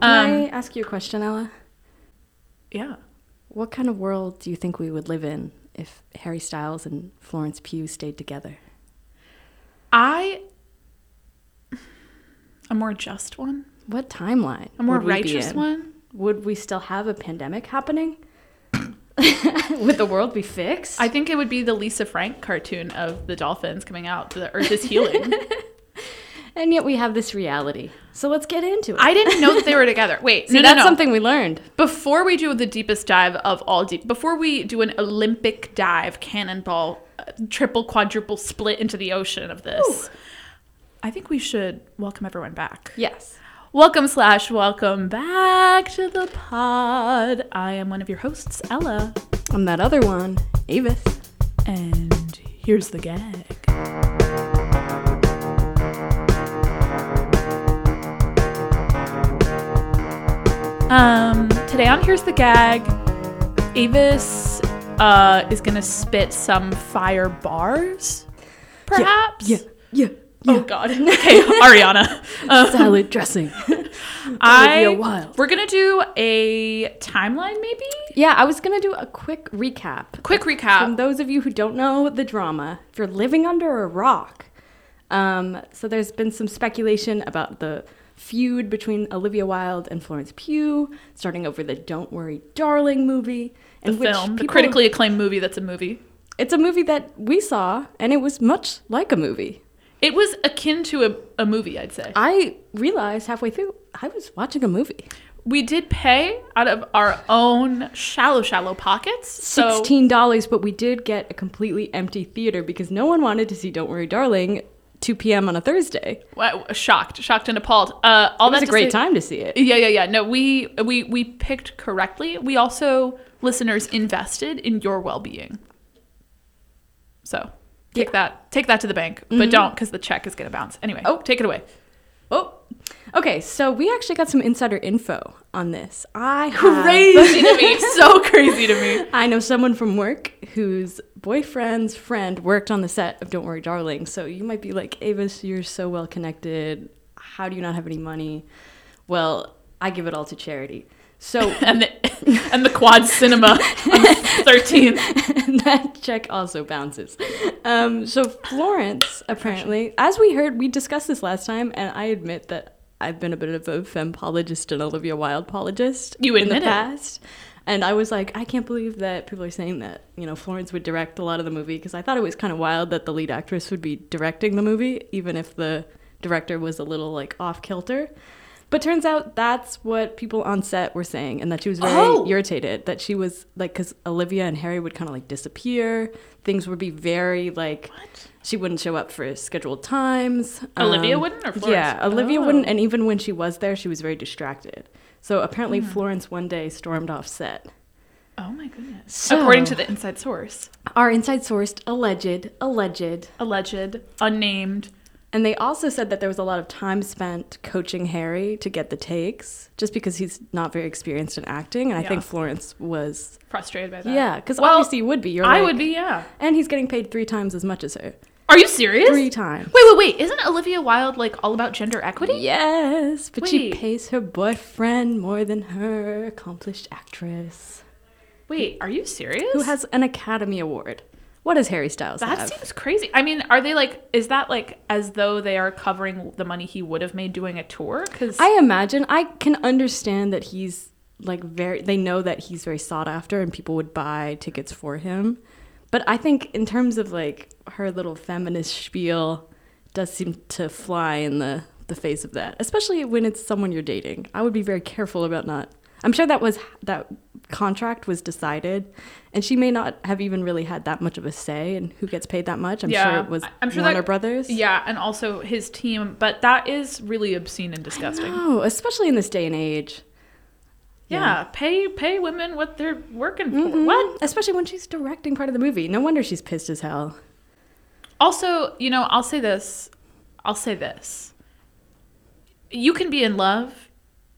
Can Um, I ask you a question, Ella? yeah. What kind of world do you think we would live in if Harry Styles and Florence Pugh stayed together? I a more just one, What timeline? a more would we be righteous one. Would we still have a pandemic happening? would the world be fixed? I think it would be the Lisa Frank cartoon of the dolphins coming out. The Earth is healing. and yet we have this reality. So let's get into it. I didn't know that they were together. Wait, See, no, no, that's no. something we learned. Before we do the deepest dive of all deep, before we do an Olympic dive, cannonball, uh, triple, quadruple split into the ocean of this, I think we should welcome everyone back. Yes. Welcome slash welcome back to the pod. I am one of your hosts, Ella, I'm that other one, Avis. and here's the gag. Um, today on Here's the Gag, Avis uh, is gonna spit some fire bars, perhaps. Yeah, yeah. Oh God. Okay, Ariana. Uh, Salad dressing. I we're gonna do a timeline, maybe. yeah, I was going to do a quick recap. Quick recap. From those of you who don't know the drama, if you're living under a rock, um, so there's been some speculation about the feud between Olivia Wilde and Florence Pugh, starting over the "Don't Worry, Darling" movie, The in which film, the critically acclaimed movie that's a movie. It's a movie that we saw, and it was much like a movie. It was akin to a, a movie, I'd say. I realized halfway through I was watching a movie. We did pay out of our own shallow, shallow pockets. So Sixteen dollars, but we did get a completely empty theater because no one wanted to see "Don't Worry, Darling" 2 p.m. on a Thursday. Wow, shocked, shocked and appalled. Uh, all It was a great say- time to see it. Yeah, yeah, yeah. No, we we we picked correctly. We also listeners invested in your well being. So take Yeah. that, take that to the bank, but don't because the check is gonna bounce. Anyway, oh, take it away. Oh, okay. So we actually got some insider info on this. I have- Crazy to me, so crazy to me. I know someone from work whose boyfriend's friend worked on the set of Don't Worry, Darling. So you might be like, Avis, you're so well connected. How do you not have any money? Well, I give it all to charity. So And the and the quad cinema on thirteenth. that check also bounces. Um, so Florence, apparently, as we heard, we discussed this last time, and I admit that I've been a bit of a fempologist and Olivia Wilde apologist You in the it. past. And I was like, I can't believe that people are saying that, you know, Florence would direct a lot of the movie because I thought it was kind of wild that the lead actress would be directing the movie, even if the director was a little like off kilter. But turns out that's what people on set were saying, and that she was very Oh. irritated that she was like, because Olivia and Harry would kind of like disappear. Things would be very like, she wouldn't show up for scheduled times. Olivia Um, wouldn't or Florence? Yeah, Olivia Oh. wouldn't, and even when she was there, she was very distracted. So apparently, Hmm. Florence one day stormed off set. Oh my goodness. So- According to the inside source, Our inside source, alleged, alleged. alleged, unnamed. And they also said that there was a lot of time spent coaching Harry to get the takes, just because he's not very experienced in acting. And I think Florence was, Frustrated by that. yeah, because Well, obviously you would be. You're I like- would be, yeah. And he's getting paid three times as much as her. Are you serious? Three times. Wait, wait, wait. Isn't Olivia Wilde like all about gender equity? Yes, but she pays her boyfriend more than her accomplished actress, Wait, are you serious? who has an Academy Award. What does Harry Styles that have? seems crazy. I mean, are they like? Is that like as though they are covering the money he would have made doing a tour? Because I imagine I can understand that he's like very they know that he's very sought after and people would buy tickets for him. But I think in terms of like her little feminist spiel does seem to fly in the the face of that, especially when it's someone you're dating. I would be very careful about not I'm sure that was that contract was decided and she may not have even really had that much of a say in who gets paid that much. I'm sure it was I'm sure Warner that- Brothers. Yeah, and also his team. But that is really obscene and disgusting. Oh, especially in this day and age. Yeah, pay pay women what they're working for. Mhm. What? Especially when she's directing part of the movie. No wonder she's pissed as hell. Also, you know, I'll say this. I'll say this. You can be in love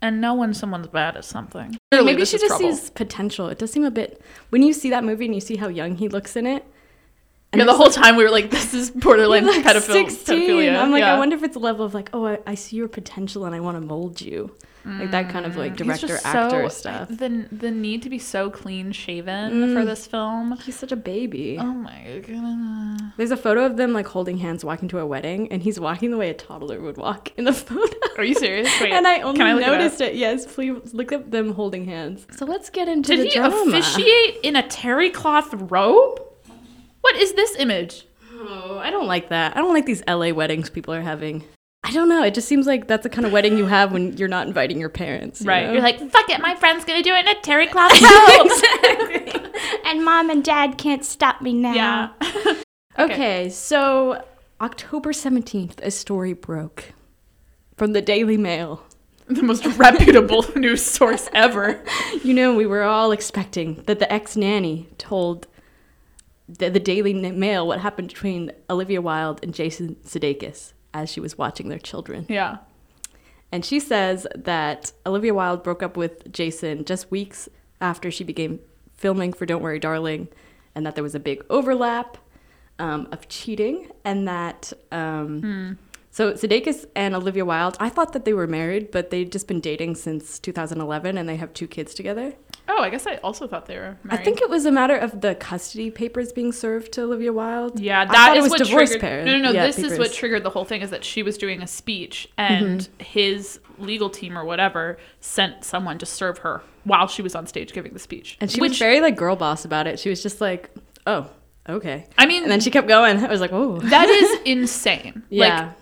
and know when someone's bad at something. Clearly, Maybe she just trouble. sees potential. It does seem a bit. When you see that movie and you see how young he looks in it. Yeah, the whole time we were like, this is borderline like, 16. pedophilia. I'm like, yeah. I wonder if it's a level of like, oh, I, I see your potential and I want to mold you. Like that kind of like Mm. director actor so- stuff. The the need to be so clean shaven for this film. He's such a baby. Oh my god. There's a photo of them like holding hands walking to a wedding, and he's walking the way a toddler would walk in the photo. Are you serious? Wait, and I only I look it noticed it, Yes, please look at them holding hands. So let's get into. Did the he drama. officiate in a terry cloth robe? What is this image? Oh, I don't like that. I don't like these LA weddings people are having. I don't know. It just seems like that's the kind of wedding you have when you're not inviting your parents. you Right. know? You're like, fuck it, my friend's gonna do it in a terry cloth robe. and mom and dad can't stop me now. yeah. Okay. so October 17th, a story broke from the Daily Mail. the most reputable news source ever. You know, we were all expecting that the ex nanny told the, the Daily Mail what happened between Olivia Wilde and Jason Sudeikis as she was watching their children. Yeah. And she says that Olivia Wilde broke up with Jason just weeks after she began filming for Don't Worry, Darling, and that there was a big overlap um, of cheating, and that. Um, So Sudeikis and Olivia Wilde, I thought that they were married, but they'd just been dating since 2011, and they have two kids together. Oh, I guess I also thought they were married. I think it was a matter of the custody papers being served to Olivia Wilde. Yeah, that is what divorce triggered. parent- No, no, no. yeah, this is what. Mm-hmm. triggered the whole thing. Is that she was doing a speech, and his legal team or whatever sent someone to serve her while she was on stage giving the speech. And she which was very like girl boss about it. She was just like, "Oh, okay." I mean, And then she kept going. I was like, "Oh." that is insane. Yeah. Like,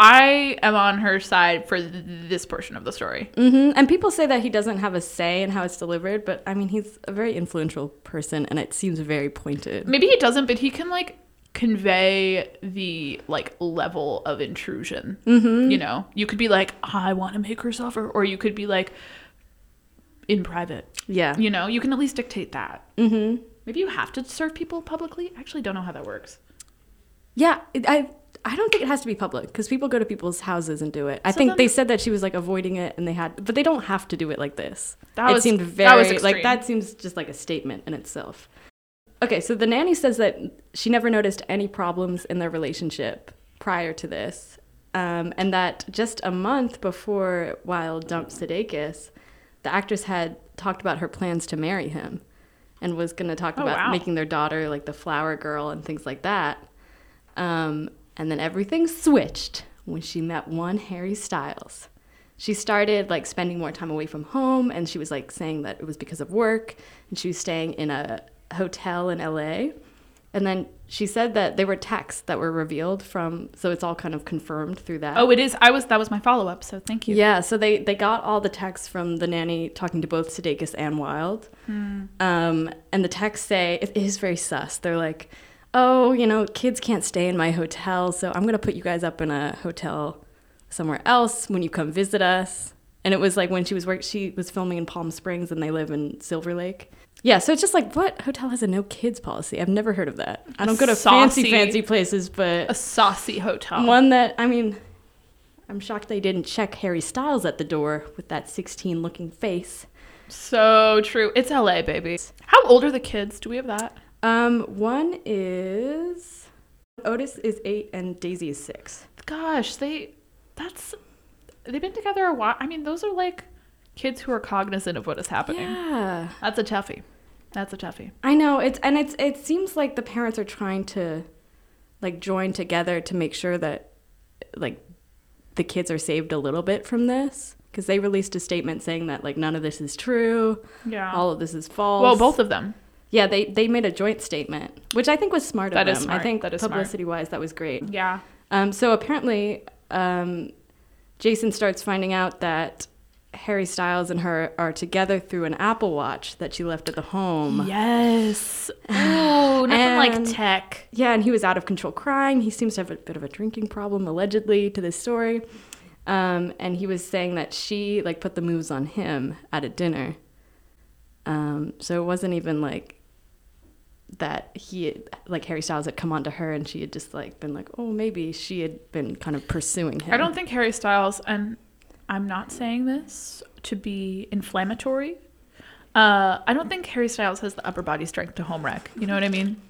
I am on her side for th- this portion of the story. hmm And people say that he doesn't have a say in how it's delivered, but I mean, he's a very influential person, and it seems very pointed. Maybe he doesn't, but he can like convey the like level of intrusion. Mm-hmm. You know, you could be like, I want to make her suffer, or you could be like, in private. Yeah. You know, you can at least dictate that. Mm-hmm. Maybe you have to serve people publicly. I actually don't know how that works. Yeah. I I don't think it has to be public because people go to people's houses and do it. I So think they said that she was like avoiding it, and they had, but they don't have to do it like this. That it was- seemed that very was like that seems just like a statement in itself. Okay, so the nanny says that she never noticed any problems in their relationship prior to this, um, and that just a month before Wilde dumped Sudeikis, the actress had talked about her plans to marry him, and was going to talk Oh, about wow. making their daughter like the flower girl and things like that. Um, and then everything switched when she met one Harry Styles. She started like spending more time away from home, and she was like saying that it was because of work, and she was staying in a hotel in LA. And then she said that there were texts that were revealed from, so it's all kind of confirmed through that. Oh, it is. I was. That was my follow up. So thank you. Yeah, so they they got all the texts from the nanny talking to both Sudeikis and Wilde, um, and the texts say it is very sus. They're like, "Oh, you know, kids can't stay in my hotel, so I'm gonna put you guys up in a hotel somewhere else when you come visit us." And it was like when she was work, she was filming in Palm Springs, and they live in Silver Lake. Yeah, so it's just like, what hotel has a no kids policy? I've never heard of that. I don't go to fancy fancy places, but A saucy hotel. one that I mean, I'm shocked they didn't check Harry Styles at the door with that 16 looking face. So true. It's LA, baby. How old are the kids? Do we have that? Um, one is Otis is eight and Daisy is six. Gosh, they. That's. They've been together a while. I mean, those are like kids who are cognizant of what is happening. Yeah, That's a toughie. That's a toughie. I know it's and it's it seems like the parents are trying to like join together to make sure that like the kids are saved a little bit from this because they released a statement saying that like none of this is true, Yeah. all of this is false. well, both of them. Yeah, they they made a joint statement, which I think was smart of them. is smart. I think That is smart. publicity wise, that was great. Yeah. Um, so apparently, um, Jason starts finding out that Harry Styles and her are together through an Apple Watch that she left at the home. Yes. Oh, nothing And- like tech. Yeah, and he was out of control crying. He seems to have a bit of a drinking problem, allegedly, to this story. Um, and he was saying that she like put the moves on him at a dinner. Um, so it wasn't even like that he had, like Harry Styles had come on to her and she had just like been like, oh, maybe she had been kind of pursuing him. I don't think Harry Styles, and I'm not saying this to be inflammatory. Uh, I don't think Harry Styles has the upper body strength to home wreck. You know what I mean?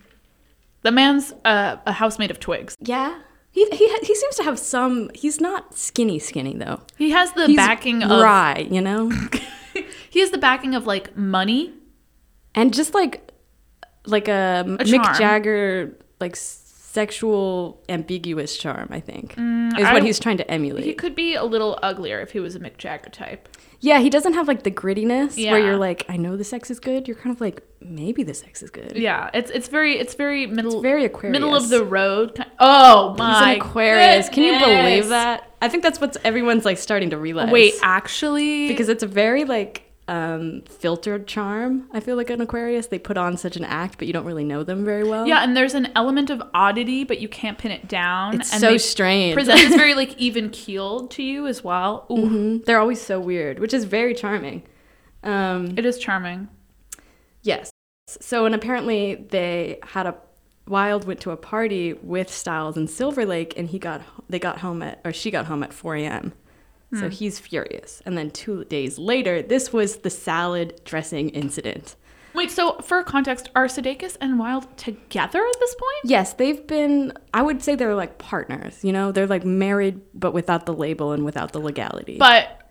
The man's uh, a housemate of twigs. Yeah, He, he he seems to have some. He's not skinny skinny though. He has the He's backing of dry, you know, he has the backing of like money. and just like like a, Mick. Jagger like sexual ambiguous charm. I think is Mm, I- what he's trying to emulate. He could be a little uglier if he was a Mick Jagger type. yeah, he doesn't have like the grittiness where you're like, I know the sex is good. You're kind of like, maybe the sex is good. Yeah, it's it's very it's very middle very Aquarius. middle of the road. ki- Oh He's my an Aquarius. Can you believe that? I think that's what everyone's like starting to realize. Wait, actually, because it's a very like um filtered charm. I feel like an Aquarius they put on such an act, but you don't really know them very well. yeah, and there's an element of oddity, but you can't pin it down. it's and so strange. present it's very like even keeled to you as well. Ooh, Mhm. They're always so weird, which is very charming. Um, it is charming. yes. So and apparently they had a Wilde went to a party with Styles and Silver Lake, and he got they got home at or she got home at 4 a.m. Hmm. So he's furious. And then two days later, this was the salad dressing incident. Wait, so for context, are Sudeikis and Wilde together at this point? Yes, they've been, I would say they're like partners, you know? They're like married, but without the label and without the legality. But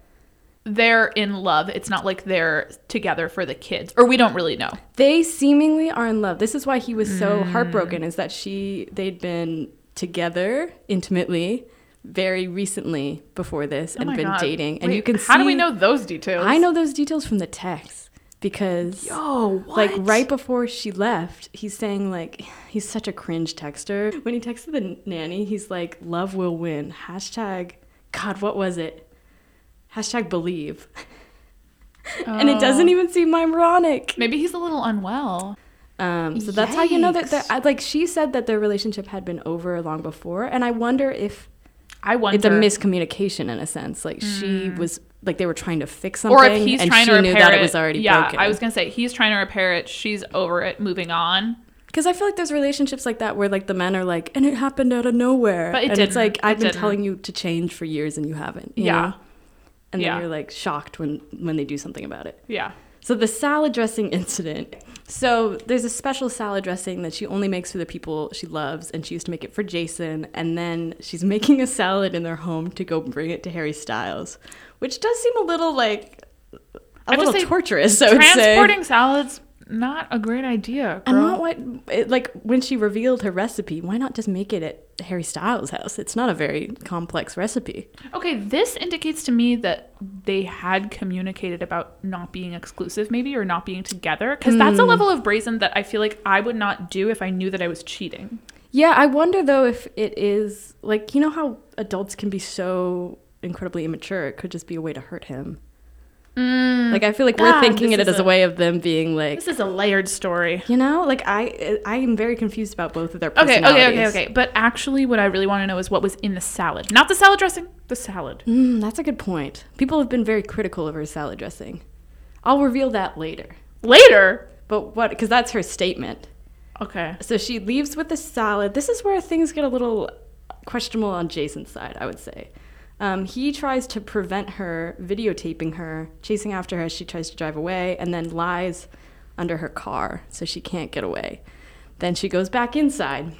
they're in love. It's not like they're together for the kids, or we don't really know. they seemingly are in love. This is why he was so Mm. heartbroken, is that she, they'd been together intimately very recently before this Oh and been God. dating. And you can see. how do we know those details? I know those details from the text because. Oh, what? Like right before she left, he's saying like he's such a cringe texter. When he texted the nanny, he's like, "Love will win." Hashtag God, what was it? Hashtag believe. and it doesn't Oh. even seem ironic. Maybe he's a little unwell. Um, so that's how you know that. Yikes. I- Like she said that their relationship had been over long before, and I wonder if I wonder. it's a miscommunication in a sense. Like she mm. was like they were trying to fix something, or if he's and trying she to knew repair that it, it was already yeah, broken. I was gonna say he's trying to repair it. She's over it, moving on. Because I feel like there's relationships like that where like the men are like, and it happened out of nowhere. But it and didn't. it's like I've been didn't. telling you to change for years and you haven't. you Yeah. know? And Yeah. then you're like shocked when when they do something about it. Yeah. So the salad dressing incident. So there's a special salad dressing that she only makes for the people she loves, and she used to make it for Jason. And then she's making a salad in their home to go bring it to Harry Styles, which does seem a little like a I little say, torturous. I would say. Transporting salads, not a great idea. And Girl. not what it, like when she revealed her recipe, why not just make it at Harry Styles' house? It's not a very complex recipe. Okay, this indicates to me that they had communicated about not being exclusive, maybe, or not being together. Because that's a Hmm. level of brazen that I feel like I would not do if I knew that I was cheating. Yeah, I wonder though if it is like you know how adults can be so incredibly immature. It could just be a way to hurt him. Like I feel like we're Ah, thinking it as a a- way of them being like, This is a layered story. you know, like I I am very confused about both of their Okay, okay, okay, okay. But actually, what I really want to know is what was in the salad. Not the salad dressing, the salad. Mm, that's a good point. People have been very critical of her salad dressing. I'll reveal that later. Later. But what? Because that's her statement. Okay. So she leaves with the salad. This is where things get a little questionable on Jason's side, I would say. Um, he tries to prevent her videotaping her, chasing after her as she tries to drive away, and then lies under her car so she can't get away. Then she goes back inside.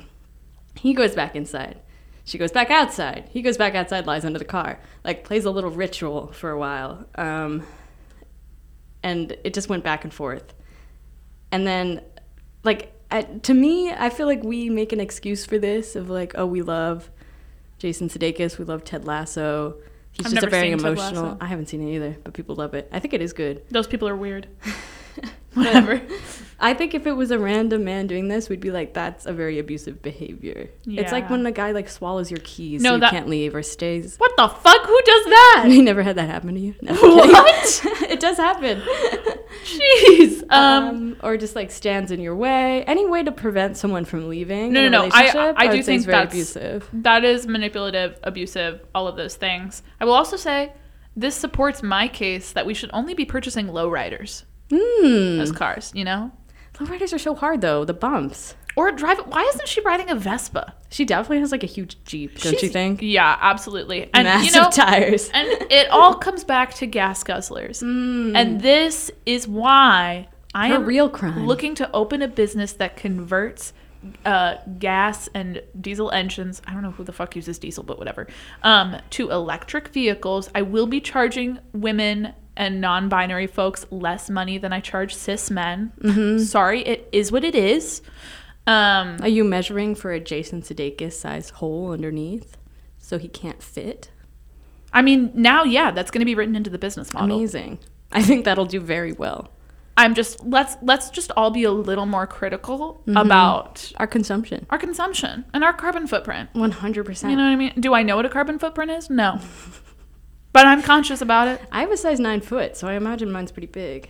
He goes back inside. She goes back outside. He goes back outside, lies under the car. Like, plays a little ritual for a while. Um, and it just went back and forth. And then, like, at, to me, I feel like we make an excuse for this of like, oh, we love Jason Sudeikis, we love Ted Lasso. He's I've just a very emotional. I haven't seen it either, but people love it. I think it is good. Those people are weird. Whatever. I think if it was a random man doing this, we'd be like, that's a very abusive behavior. It's like when a guy like swallows your keys No, so you that- can't leave or stays. What the fuck? Who does that? You never had that happen to you? No, What? it does happen. Jeez. Um, Um, or just like stands in your way. Any way to prevent someone from leaving. No, no, no. I- I do think very that's- abusive. that is manipulative, abusive, all of those things. I will also say this supports my case that we should only be purchasing lowriders Hmm. as cars, you know? Lowriders are so hard though. The bumps. Or drive. Why isn't she riding a Vespa? She definitely has like a huge jeep, don't you think? Yeah, absolutely. And Massive you know, tires. and it all comes back to gas guzzlers. And this is why I Her am real crime. looking to open a business that converts uh, gas and diesel engines. I don't know who the fuck uses diesel, but whatever. Um, to electric vehicles. I will be charging women and non-binary folks less money than I charge cis men. Sorry, it is what it is. Um, Are you measuring for a Jason Sudeikis size hole underneath so he can't fit? I mean, now, yeah, that's going to be written into the business model. Amazing. I think that'll do very well. I'm just let's let's just all be a little more critical Mm-hmm. about Our consumption. our consumption and our carbon footprint. 100%. You know what I mean? Do I know what a carbon footprint is? No. but I'm conscious about it. I have a size 9 foot, so I imagine mine's pretty big.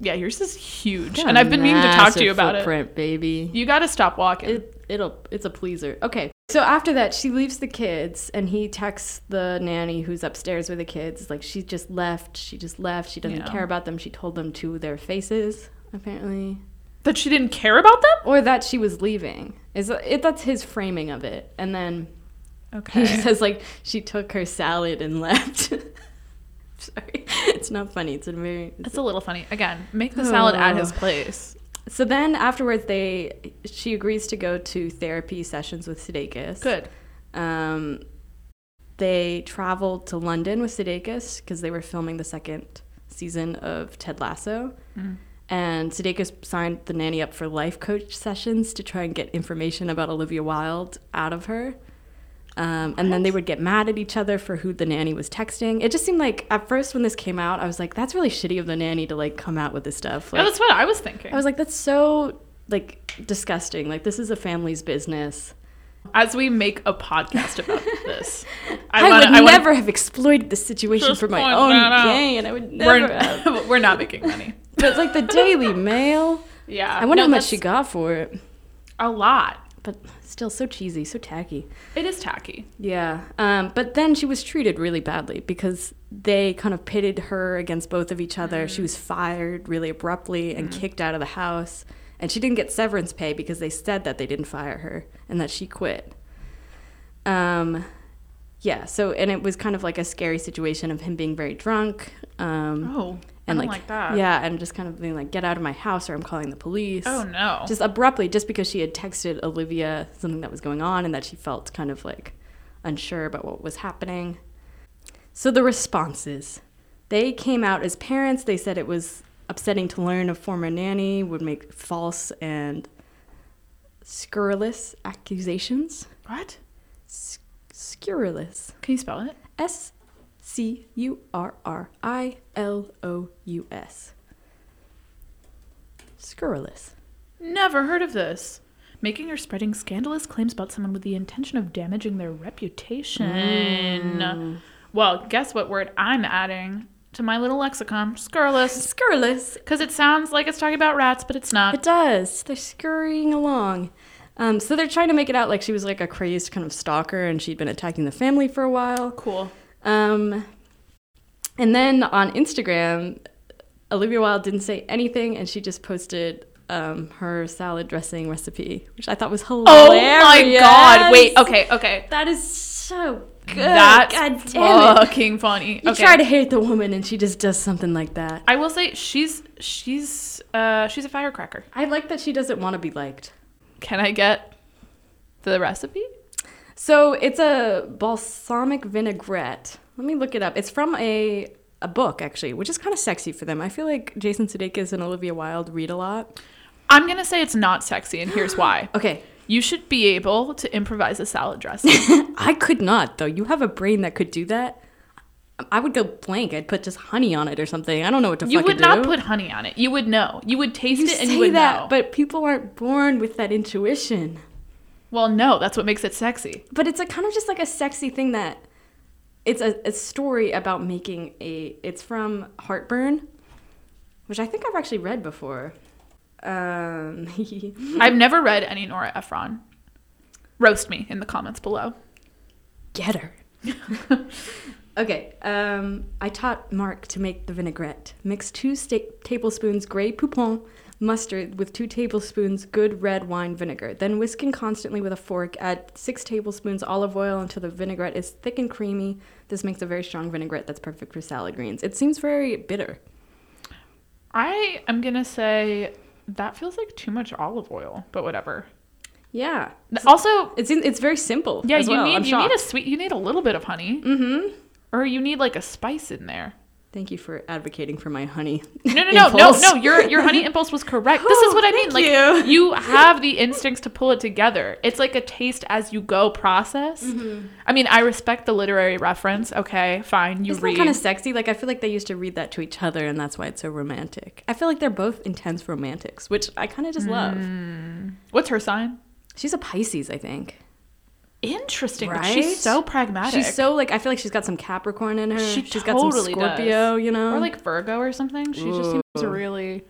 Yeah, yours is huge. And I've been meaning to talk to you about it. baby. You got to stop walking. It, it'll it's a pleaser. Okay. So after that, she leaves the kids, and he texts the nanny who's upstairs with the kids. Like she just left. She just left. She doesn't Yeah. care about them. She told them to their faces, apparently, that she didn't care about them? or that she was leaving. Is it? That's his framing of it. And then Okay. says like she took her salad and left. Sorry, it's not funny. It's a very. It's a little funny. Again, make the salad at his Oh. place. So then afterwards, they she agrees to go to therapy sessions with Sudeikis. Good. Um, they traveled to London with Sudeikis because they were filming the second season of Ted Lasso. Mm. And Sudeikis signed the nanny up for life coach sessions to try and get information about Olivia Wilde out of her. Um, and then they would get mad at each other for who the nanny was texting. It just seemed like at first when this came out, I was like, "That's really shitty of the nanny to like come out with this stuff." Like, that's what I was thinking. I was like, "That's so like disgusting. Like this is a family's business." As we make a podcast about this, I, wanna- would wanna- never have exploited this situation for my own gain. I would never. We're, we're not making money. But like the Daily Mail, Yeah. I wonder No, how much she got for it. A lot. But still so cheesy, so tacky. It is tacky. Yeah. Um, but then she was treated really badly because they kind of pitted her against both of each other. She was fired really abruptly and kicked out of the house. And she didn't get severance pay because they said that they didn't fire her and that she quit. Um, yeah. So, and it was kind of like a scary situation of him being very drunk. Um, Oh, and like, like that. Yeah, and just kind of being like, get out of my house or I'm calling the police. Oh no. Just abruptly, just because she had texted Olivia something that was going on and that she felt kind of like unsure about what was happening. So the responses. They came out as parents. They said it was upsetting to learn a former nanny would make false and scurrilous accusations. what? S- scurrilous. Can you spell it? S C U R R I L O U S. Scurrilous. Never heard of this. Making or spreading scandalous claims about someone with the intention of damaging their reputation. Mm. Well, guess what word I'm adding to my little lexicon? Scurrilous. Scurrilous. Because it sounds like it's talking about rats, but it's not. It does. They're scurrying along. Um, so they're trying to make it out like she was like a crazed kind of stalker and she'd been attacking the family for a while. Cool. Um, and then on Instagram, Olivia Wilde didn't say anything and she just posted um, her salad dressing recipe, which I thought was hilarious. Oh my god. Wait, okay, okay. That is so good. That's God damn it. fucking funny. You okay. try to hate the woman and she just does something like that. I will say she's she's uh she's a firecracker. I like that she doesn't want to be liked. Can I get the recipe? So it's a balsamic vinaigrette. Let me look it up. It's from a a book actually, which is kind of sexy for them. I feel like Jason Sudeikis and Olivia Wilde read a lot. I'm gonna say it's not sexy, and here's why. Okay, You should be able to improvise a salad dressing. I could not though. You have a brain that could do that. I would go blank. I'd put just honey on it or something. I don't know what to you would not do. put honey on it. You would know. You would taste you it and you would that, know. but people aren't born with that intuition. Well, no, that's what makes it sexy. But it's a kind of just like a sexy thing that it's a, a story about making a. It's from Heartburn, which I think I've actually read before. Um, I've never read any Nora Ephron. Roast me in the comments below. get her. okay, um, I taught Mark to make the vinaigrette. Mix two sta- tablespoons Grey Poupon mustard with two tablespoons good red wine vinegar. Then whisking constantly with a fork. Add six tablespoons olive oil until the vinaigrette is thick and creamy. This makes a very strong vinaigrette that's perfect for salad greens. It seems very bitter. I am gonna say that feels like too much olive oil, but whatever. Yeah. Also, It's in, it's very simple. yeah, you well. need I'm you need a sweet you need a little bit of honey, Mm-hmm. or you need like a spice in there. Thank you for advocating for my honey. No, no, no, no, no. Your your honey impulse was correct. This is Oh, what I mean. Like you. have the instincts to pull it together. It's like a taste as you go process. Mm-hmm. I mean, I respect the literary reference. Okay, fine. You Isn't read. kind of sexy? Like I feel like they used to read that to each other, and that's why it's so romantic. I feel like they're both intense romantics, which I kind of just love. Mm. What's her sign? She's a Pisces, I think. Interesting. Right? she's so pragmatic. She's so like I feel like she's got some Capricorn in her. She has got some totally Scorpio, does. you know. or like Virgo or something. She just seems Ooh. really.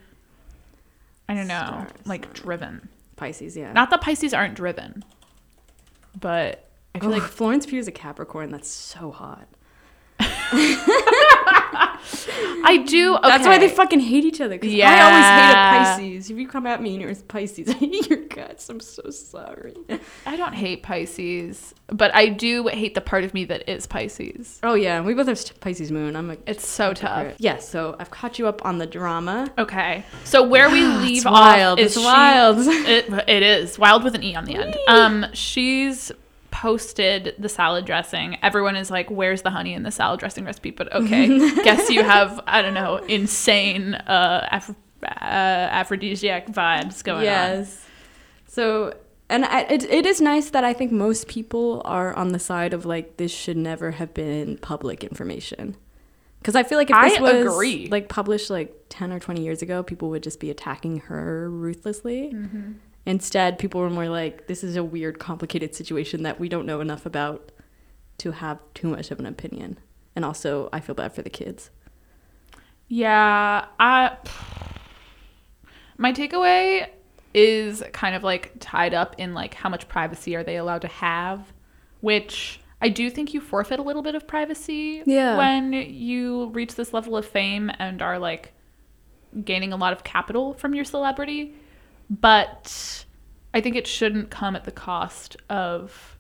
I don't know, Star like driven. Pisces, yeah. Not that Pisces aren't driven, but I feel oh, like Florence Pugh is a Capricorn. That's so hot. I do. Okay. That's why they fucking hate each other. 'cause I always Yeah. hated Pisces. If you come at me and you're Pisces, I hate your guts. I'm so sorry. I don't hate Pisces, but I do hate the part of me that is Pisces. Oh yeah, we both have Pisces moon. I'm like, It's so tough. Yeah, so I've caught you up on the drama. Okay, so where we leave It's off wild. is It's she- wild. It, it is wild with an e on the end. Um, she's posted the salad dressing. Everyone is like, "Where's the honey in the salad dressing recipe?" But okay, guess you have I don't know insane uh, Af- uh aphrodisiac vibes going on. yes. So, and I, it, it is nice that I think most people are on the side of like this should never have been public information. Because I feel like if I this was agree. like published like ten or twenty years ago, people would just be attacking her ruthlessly. Mm-hmm. Instead, people were more like, "This is a weird, complicated situation that we don't know enough about to have too much of an opinion." And also, I feel bad for the kids. Yeah, I my takeaway is kind of like tied up in like how much privacy are they allowed to have, which I do think you forfeit a little bit of privacy Yeah. when you reach this level of fame and are like gaining a lot of capital from your celebrity, but I think it shouldn't come at the cost of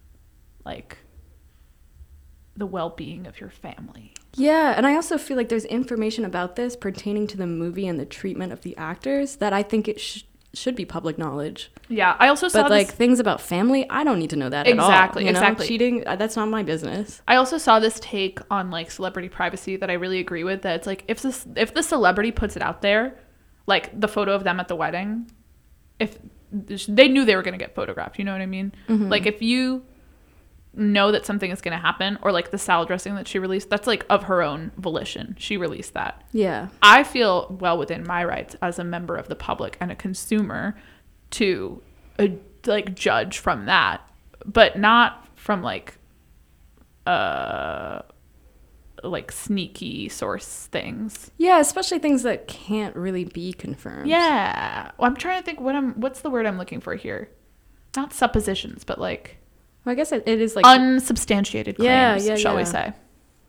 like the well-being of your family. Yeah, and I also feel like there's information about this pertaining to the movie and the treatment of the actors that I think it sh- should be public knowledge. Yeah, I also saw But this like things about family, I don't need to know that Exactly, at all. you know? exactly. Cheating, uh, that's not my business. I also saw this take on like celebrity privacy that I really agree with. That it's like if this if the celebrity puts it out there, like the photo of them at the wedding, if they knew they were gonna get photographed, you know what I mean? Mm-hmm. Like if you know that something is gonna happen, or like the salad dressing that she released, that's like of her own volition. She released that. Yeah. I feel well within my rights as a member of the public and a consumer to uh, like judge from that, but not from like uh like sneaky source things. Yeah, especially things that can't really be confirmed. Yeah. Well, I'm trying to think what I'm what's the word I'm looking for here? Not suppositions, but like Well, I guess it, it is like unsubstantiated claims, Yeah, yeah, shall we say.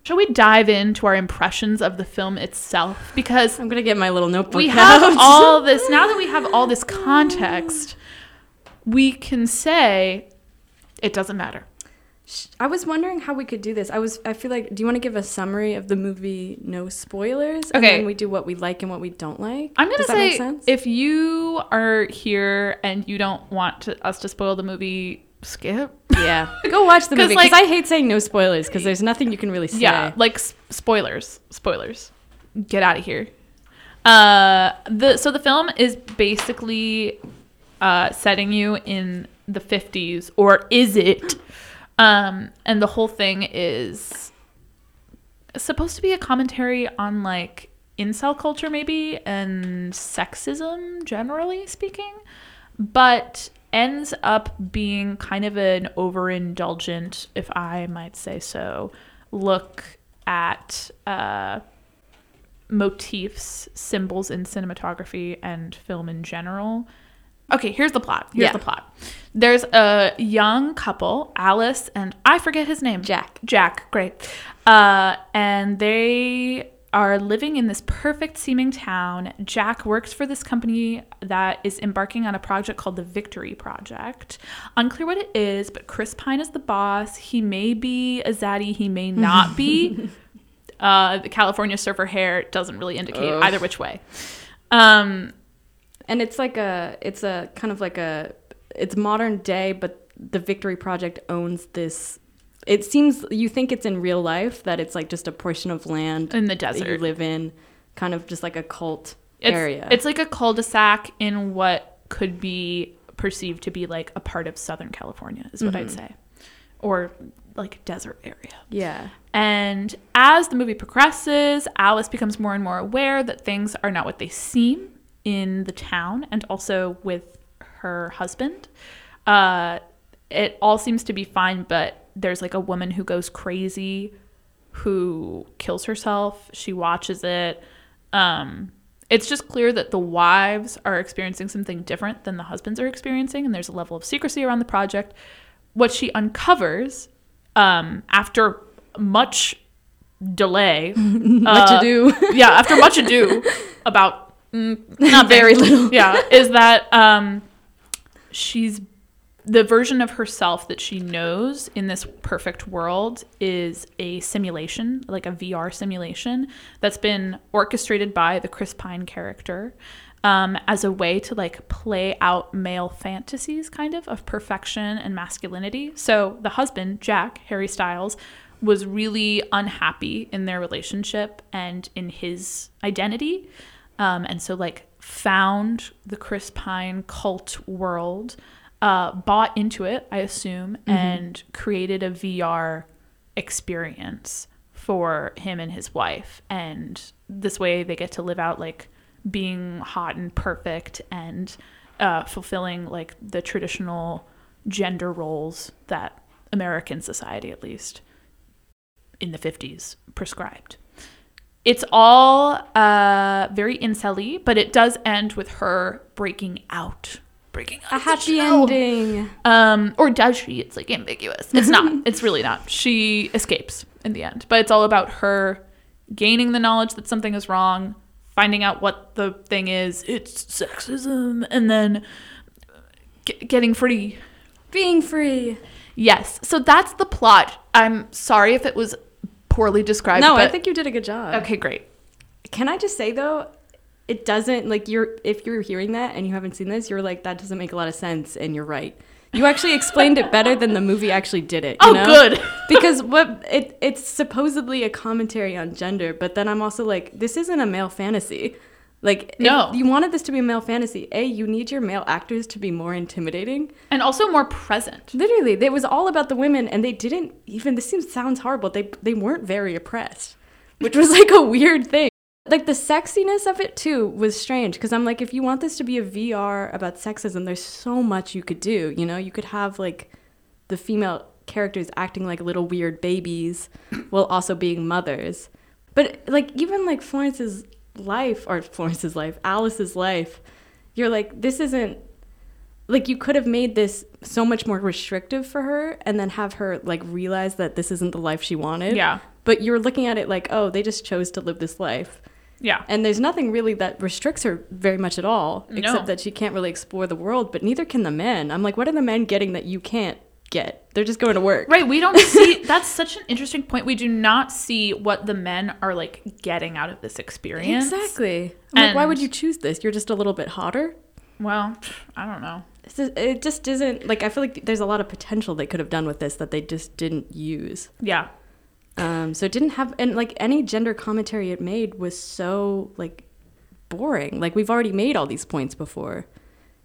Shall we dive into our impressions of the film itself? Because I'm gonna get my little notebook. we have out. all this now that we have all this context we can say it doesn't matter I was wondering how we could do this. I was. I feel like. Do you want to give a summary of the movie? No spoilers. And Okay. then we do what we like and what we don't like. i'm gonna Does that make say sense? if you are here and you don't want to, us to spoil the movie skip yeah, go watch the movie like- because I hate saying no spoilers because there's nothing you can really say. yeah like spoilers spoilers get out of here uh the so the film is basically uh setting you in the 50s or is it um and the whole thing is supposed to be a commentary on like incel culture maybe and sexism generally speaking but ends up being kind of an overindulgent if i might say so look at uh motifs symbols in cinematography and film in general okay here's the plot here's Yeah. the plot there's a young couple alice and i forget his name Jack. Jack, great. Uh, and they are living in this perfect seeming town. Jack works for this company that is embarking on a project called the Victory Project. Unclear what it is, but Chris Pine is the boss. He may be a zaddy, he may not be. uh, the California surfer hair doesn't really indicate Ugh. either which way. Um, and it's like a. It's a kind of like a it's modern day, but the Victory Project owns this. It seems you think it's in real life that it's like just a portion of land in the that you live in, kind of just like a cult It's, area. it's like a cul-de-sac in what could be perceived to be like a part of Southern California, is what I'd Mm-hmm. say, or like a desert area. yeah. And as the movie progresses, Alice becomes more and more aware that things are not what they seem in the town and also with her husband. Uh, it all seems to be fine, but there's like a woman who goes crazy who kills herself. She watches it. Um, it's just clear that the wives are experiencing something different than the husbands are experiencing, and there's a level of secrecy around the project. What she uncovers um, after much delay, Much uh, ado. yeah, after much ado about mm, not Very little. yeah, is that um, she's the version of herself that she knows in this perfect world is a simulation, like a VR simulation that's been orchestrated by the Chris Pine character um, as a way to like play out male fantasies, kind of of perfection and masculinity. So the husband, Jack Harry Styles, was really unhappy in their relationship and in his identity, um, and so like found the Chris Pine cult world uh, bought into it, I assume, and created a VR experience for him and his wife. And this way they get to live out like being hot and perfect and uh, fulfilling like the traditional gender roles that American society, at least in the 50s, prescribed. It's all uh, very incel but it does end with her breaking out. Breaking out. A happy shell. ending. Um, or does she? It's like ambiguous. It's not. it's really not. She escapes in the end, but it's all about her gaining the knowledge that something is wrong, finding out what the thing is. It's sexism, and then g- getting free. Being free. Yes. So that's the plot. I'm sorry if it was poorly described. No, I think you did a good job. Okay, great. Can I just say though, it doesn't like you're if you're hearing that and you haven't seen this, you're like that doesn't make a lot of sense, and you're right. You actually explained it better than the movie actually did it. you Oh, know? good. because what it it's supposedly a commentary on gender, but then I'm also like, this isn't a male fantasy. Like, if No. you wanted this to be a male fantasy. A, you need your male actors to be more intimidating. And also more present. Literally, it was all about the women, and they didn't even. This seems sounds horrible. They they weren't very oppressed, which was like a weird thing. Like the sexiness of it too was strange because I'm like, if you want this to be a VR about sexism, there's so much you could do. You know, you could have like the female characters acting like little weird babies while also being mothers. But like even like Florence's life or Florence's life, Alice's life, you're like, this isn't like you could have made this so much more restrictive for her and then have her like realize that this isn't the life she wanted. Yeah. But you're looking at it like, oh, they just chose to live this life. Yeah. And there's nothing really that restricts her very much at all, No. except that she can't really explore the world, but neither can the men. I'm like, what are the men getting that you can't get? They're just going to work. Right, we don't see that's such an interesting point. We do not see what the men are like getting out of this experience. Exactly. I'm like, why would you choose this? You're just a little bit hotter. Well, I don't know. It just isn't like I feel like there's a lot of potential they could have done with this that they just didn't use. Yeah. Um, so it didn't have and like any gender commentary it made was so like boring. Like we've already made all these points before.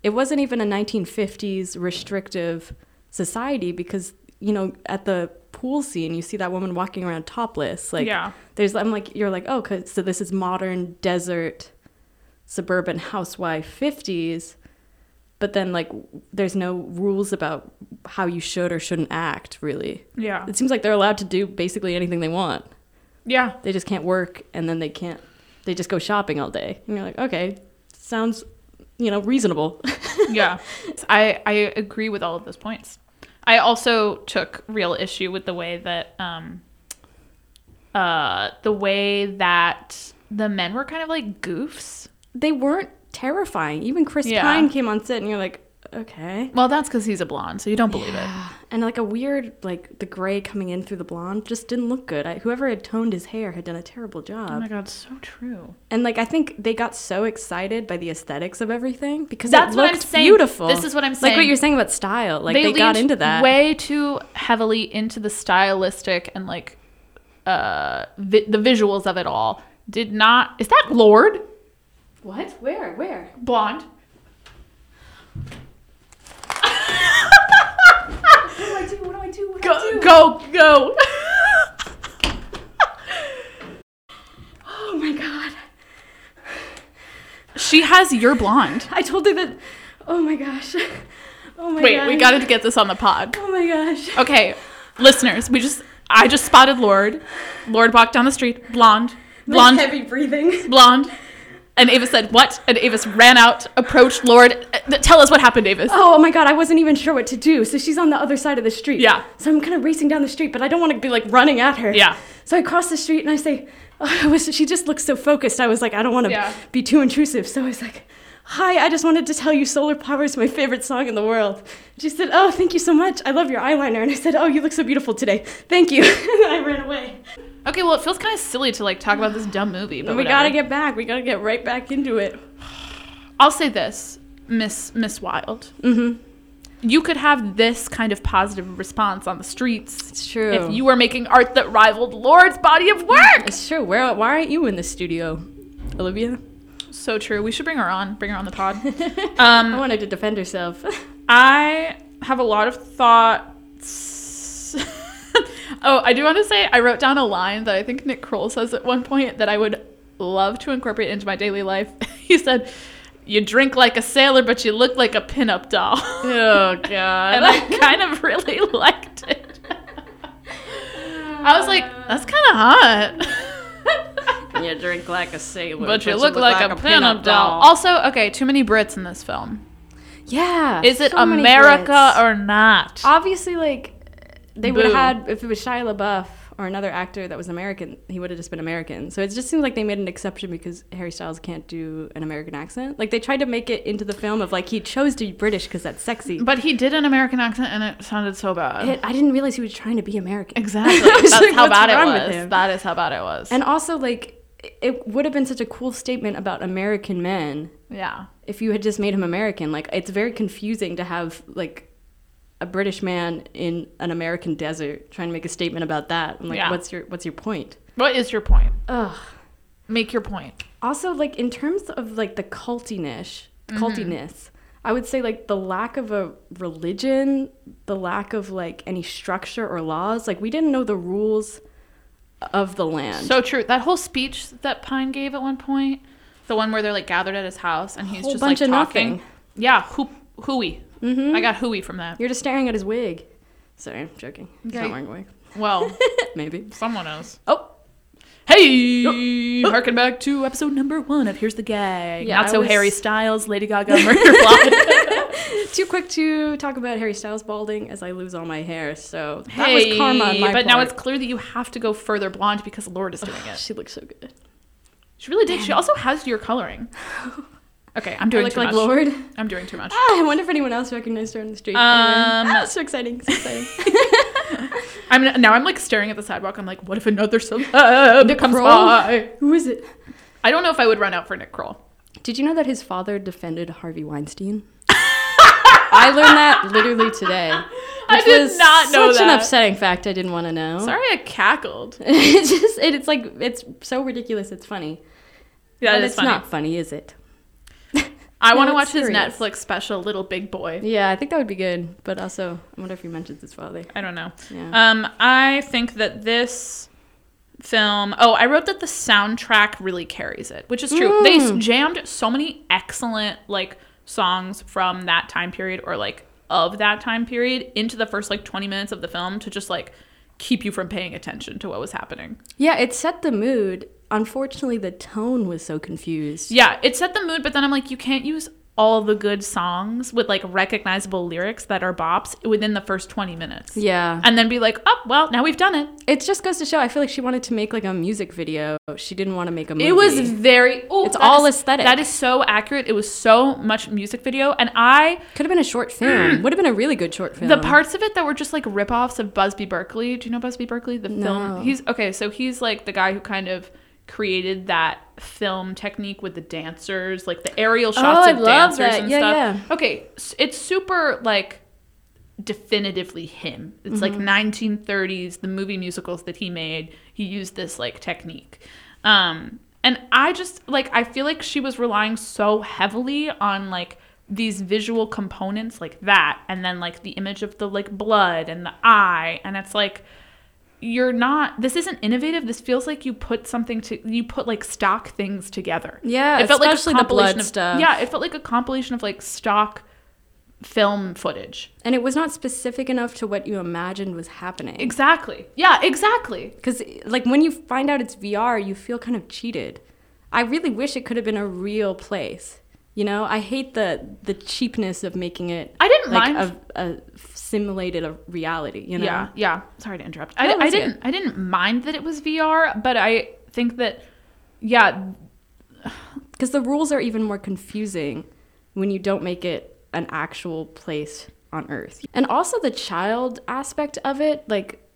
It wasn't even a 1950s restrictive society because you know at the pool scene you see that woman walking around topless. Like Yeah. there's I'm like you're like oh 'cause- so this is modern desert suburban housewife 50s but then like there's no rules about how you should or shouldn't act really Yeah. it seems like they're allowed to do basically anything they want Yeah. they just can't work and then they can't they just go shopping all day and you're like okay sounds you know reasonable yeah. I I agree with all of those points. I also took real issue with the way that um uh the way that the men were kind of like goofs. they weren't terrifying even chris Yeah. pine came on set and you're like okay. Well, that's because he's a blonde, so you don't believe it. And like a weird, like the gray coming in through the blonde just didn't look good. I, whoever had toned his hair had done a terrible job. Oh my god, so true. And like I think they got so excited by the aesthetics of everything because That's what I'm saying. beautiful. This is what I'm saying. Like what you're saying about style. Like they, got into that. way too heavily into the stylistic and like uh vi- the visuals of it all. Did not. Is that Lorde What? Where? Where? blonde? What do I do? What do I do? What do I do? Go go go. Oh my god. she has your blonde. I told her that. Oh my gosh. Oh my god. Wait, gosh. we got to get this on the pod. Oh my gosh. Okay, listeners, we just I just spotted Lorde. Lorde walked down the street, blonde, blonde, Like heavy breathing. blonde. And Ava said, "What?" And Avis ran out, approached Lorde. Uh, Tell us what happened, Avis. Oh, oh my god, I wasn't even sure what to do. So she's on the other side of the street. Yeah. So I'm kind of racing down the street, but I don't want to be like running at her. Yeah. So I cross the street and I say, oh, I was, she just looks so focused. I was like, I don't want to Yeah. be too intrusive. So I was like, Hi, I just wanted to tell you Solar Power is my favorite song in the world. She said, Oh, thank you so much. I love your eyeliner. And I said, Oh, you look so beautiful today. Thank you. and I ran away. Okay, well, it feels kind of silly to like talk about this dumb movie, but we whatever. gotta get back. We gotta get right back into it. I'll say this, Miss Miss Wilde. Mm-hmm. You could have this kind of positive response on the streets It's true. if you were making art that rivaled Lorde's body of work. It's true. Where? Why aren't you in the studio, Olivia? So true. We should bring her on. Bring her on the pod. um, I wanted to defend herself. I have a lot of thoughts. Oh, I do want to say I wrote down a line that I think Nick Kroll says at one point that I would love to incorporate into my daily life. he said, "You drink like a sailor, but you look like a pinup doll." oh God. and I kind of really liked it. I was like, that's kind of hot. you drink like a sailor, but you look like, a pinup doll. Also, okay, too many Brits in this film. Yeah. Is it so America or not? obviously like they would have had if it was Shia LaBeouf or another actor that was American, he would have just been American. So it just seems like they made an exception because Harry Styles can't do an American accent. Like they tried to make it into the film of like he chose to be British because that's sexy. But he did an American accent and it sounded so bad. It, I didn't realize he was trying to be American. exactly. That's like, how bad it was. That is how bad it was. And also like it would have been such a cool statement about American men yeah. if you had just made him American. Like it's very confusing to have like a British man in an American desert trying to make a statement about that. I'm like, Yeah. what's your what's your point? What is your point? Ugh. Make your point. Also, like in terms of like the cultiness, Mm-hmm. cultiness, I would say like the lack of a religion, the lack of like any structure or laws. Like we didn't know the rules of the land. So true. That whole speech that Pine gave at one point, the one where they're like gathered at his house and he's Whole just bunch like of talking. nothing. Yeah, hoo- hooey. Mhm. I got hooey from that. You're just staring at his wig. Sorry, I'm joking. He's Okay. not wearing a wig. Well, Maybe. someone else. Oh, Hey, harken back to episode number one of Here's the Gag. Yeah, Not I so was- Harry Styles, Lady Gaga, murder plot. too quick to talk about Harry Styles balding as I lose all my hair. So that hey, was karma on my but now it's clear that you have to go further blonde because Lorde is doing it. She looks so good. She really did. She also has your coloring. Okay, I'm I doing look too like much. Lorde. I'm doing too much. Ah, I wonder if anyone else recognized her on the street. Um, Anyway. Ah, so exciting, so exciting. I'm now I'm like staring at the sidewalk. I'm like, what if another celeb Nick comes Kroll? by? Who is it? I don't know if I would run out for Nick Kroll. Did you know that his father defended Harvey Weinstein? I learned that literally today. I did not know such an upsetting fact I didn't want to know. Sorry, I cackled. it's just it, it's like it's so ridiculous. It's funny. Yeah, it's funny. not funny, is it? I want to watch it's his. Netflix special, Little Big Boy. Yeah, I think that would be good. But also, I wonder if he mentions his father. I don't know. Yeah. Um, I think that this film. Oh, I wrote that the soundtrack really carries it, which is true. They Mm. jammed so many excellent like songs from that time period or like of that time period into the first like 20 minutes of the film to just like keep you from paying attention to what was happening. yeah, it set the mood. Unfortunately, the tone was so confused. Yeah, it set the mood, but then I'm like, you can't use all the good songs with like recognizable lyrics that are bops within the first 20 minutes. Yeah. And then be like, oh, well, now we've done it. It just goes to show. I feel like she wanted to make like a music video. She didn't want to make a movie. It was very. It's all is- aesthetic. That is so accurate. It was so much music video, and I could have been a short film. Would have been a really good short film. the parts of it that were just like ripoffs of Busby Berkeley. Do you know Busby Berkeley? The No. film. He's okay. So he's like the guy who kind of created that film technique with the dancers, like the aerial shots Oh, of dancers that. and Yeah, stuff. yeah. Okay, it's super like definitively him. It's like Mm-hmm. 1930s, the movie musicals that he made. He used this like technique. Um, and I just like I feel like she was relying so heavily on like these visual components like that and then like the image of the like blood and the eye and it's like you're not this isn't innovative this feels like you put something to you put like stock things together Yeah, it felt like a especially the blood compilation of stuff. yeah it felt like a compilation of like stock film footage and it was not specific enough to what you imagined was happening. exactly yeah exactly Because like when you find out it's VR, you feel kind of cheated. I really wish it could have been a real place. You know, I hate the the cheapness of making it. I didn't like mind- a, a simulated a reality. You know. Yeah, yeah. Sorry to interrupt. No, I, I didn't. good. I didn't mind that it was VR, but I think that, yeah, Because the rules are even more confusing when you don't make it an actual place on Earth. And also the child aspect of it, like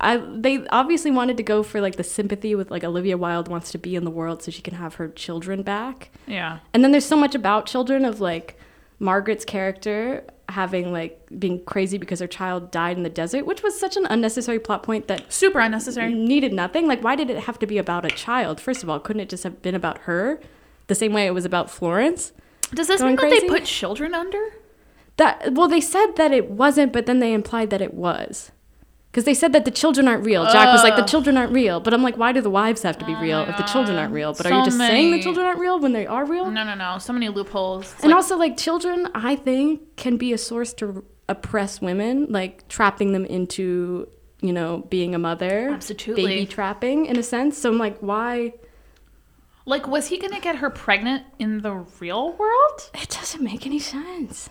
I they obviously wanted to go for like the sympathy with like Olivia Wilde wants to be in the world so she can have her children back. yeah, And then there's so much about children of like Margaret's character having like being crazy because her child died in the desert, which was such an unnecessary plot point that super unnecessary. needed nothing. Like, why did it have to be about a child? First of all, couldn't it just have been about her? The same way it was about Florence. Does this mean that they put children under? That well, they said that it wasn't, but then they implied that it was. Because they said that the children aren't real. Jack was like, the oh. children aren't real. But I'm like, why do the wives have to be Oh real my if the children aren't real? But are you just saying the children aren't real when they are real? No, no, no. So many loopholes. It's And like- also, like, children, I think, can be a source to oppress women, like trapping them into, you know, being a mother. Absolutely. Baby trapping, in a sense. So I'm like, why? like, was he gonna get her pregnant in the real world, It doesn't make any sense.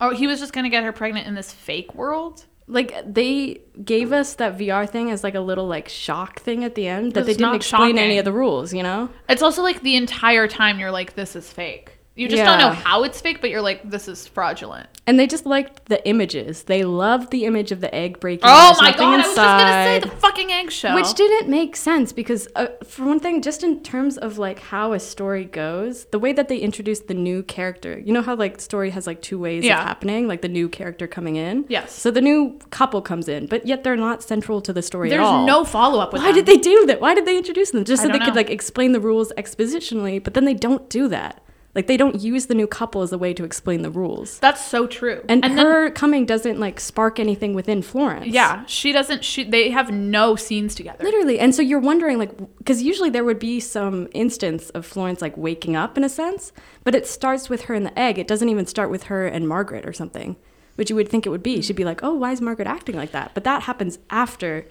Oh, he was just gonna get her pregnant in this fake world? Like, they gave us that VR thing as, like, a little, like, shock thing at the end that they didn't explain any of the rules, you know? It's also like the entire time you're like, this is fake. You just don't know how it's fake, but you're like, this is fraudulent. And they just liked the images. They loved the image of the egg breaking. Oh my god, I was just gonna say inside. the fucking eggshell. Which didn't make sense because, uh, for one thing, just in terms of like how a story goes, the way that they introduced the new character, you know how like story has like two ways Yeah. of happening, like the new character coming in. Yes. So the new couple comes in, but yet they're not central to the story There's at all. There's no follow up with Why them. did they do that? Why did they introduce them? Just so they don't could like explain the rules expositionally, but then they don't do that. Like they don't use the new couple as a way to explain the rules. That's so true. And, then her coming doesn't like spark anything within Florence. yeah, she doesn't. She they have no scenes together. Literally. And so you're wondering, like, because usually there would be some instance of Florence, like, waking up in a sense, but it starts with her in the egg. It doesn't even start with her and Margaret or something, which you would think it would be. Mm. She'd be like, oh, why is Margaret acting like that? But that happens after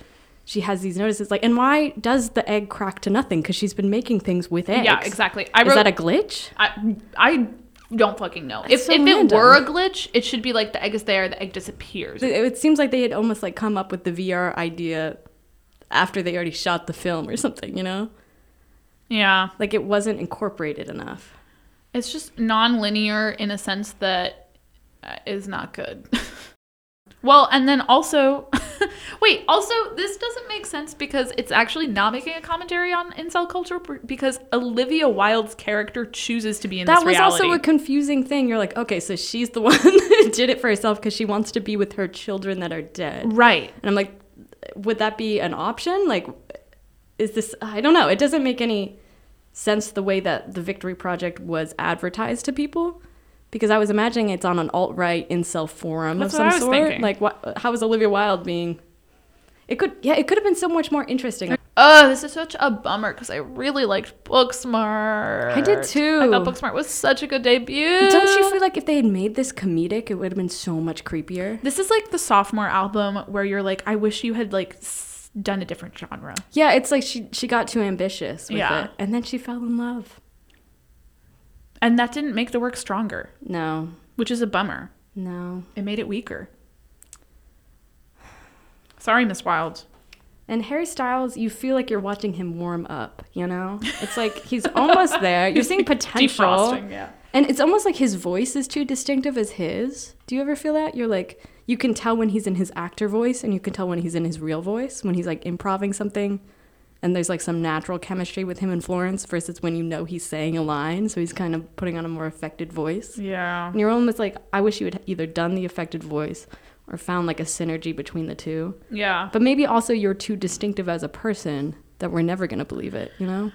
she has these notices. Like, and why does the egg crack to nothing? Because she's been making things with eggs. Yeah, exactly. I is wrote. that a glitch? I I don't fucking know. If so if random. it were a glitch, it should be like the egg is there, the egg disappears. It, it seems like they had almost like come up with the VR idea after they already shot the film or something, you know? yeah, Like it wasn't incorporated enough. it's just non-linear in a sense that uh, not good. well, and then also, wait, also this doesn't make sense because it's actually not making a commentary on incel culture because Olivia Wilde's character chooses to be in that was reality. also a confusing thing. You're like, okay, so she's the one that did it for herself because she wants to be with her children that are dead. right. And I'm like, would that be an option? Like, is this? I don't know. It doesn't make any sense the way that the Victory Project was advertised to people. Because I was imagining it's on an alt right incel forum That's of what some I was sort. thinking. Like, what? How is Olivia Wilde being? It could, yeah, it could have been so much more interesting. Oh, this is such a bummer because I really liked Booksmart. I did too. I thought Booksmart was such a good debut. Don't you feel like if they had made this comedic, it would have been so much creepier? This is like the sophomore album where you're like, I wish you had like done a different genre. Yeah, it's like she she got too ambitious with Yeah. it, and then she fell in love. And that didn't make the work stronger, No, which is a bummer. no. It made it weaker. Sorry, Miss Wilde. And Harry Styles, you feel like you're watching him warm up, you know? It's like he's almost there. You're seeing potential. Defrosting, yeah. And it's almost like his voice is too distinctive as his. Do you ever feel that? You're like, you can tell when he's in his actor voice and you can tell when he's in his real voice, when he's like improving something and there's like some natural chemistry with him and Florence versus when you know he's saying a line. So he's kind of putting on a more affected voice. Yeah. And you're almost like, I wish you had either done the affected voice or found like a synergy between the two. Yeah. But maybe also you're too distinctive as a person that we're never going to believe it, you know?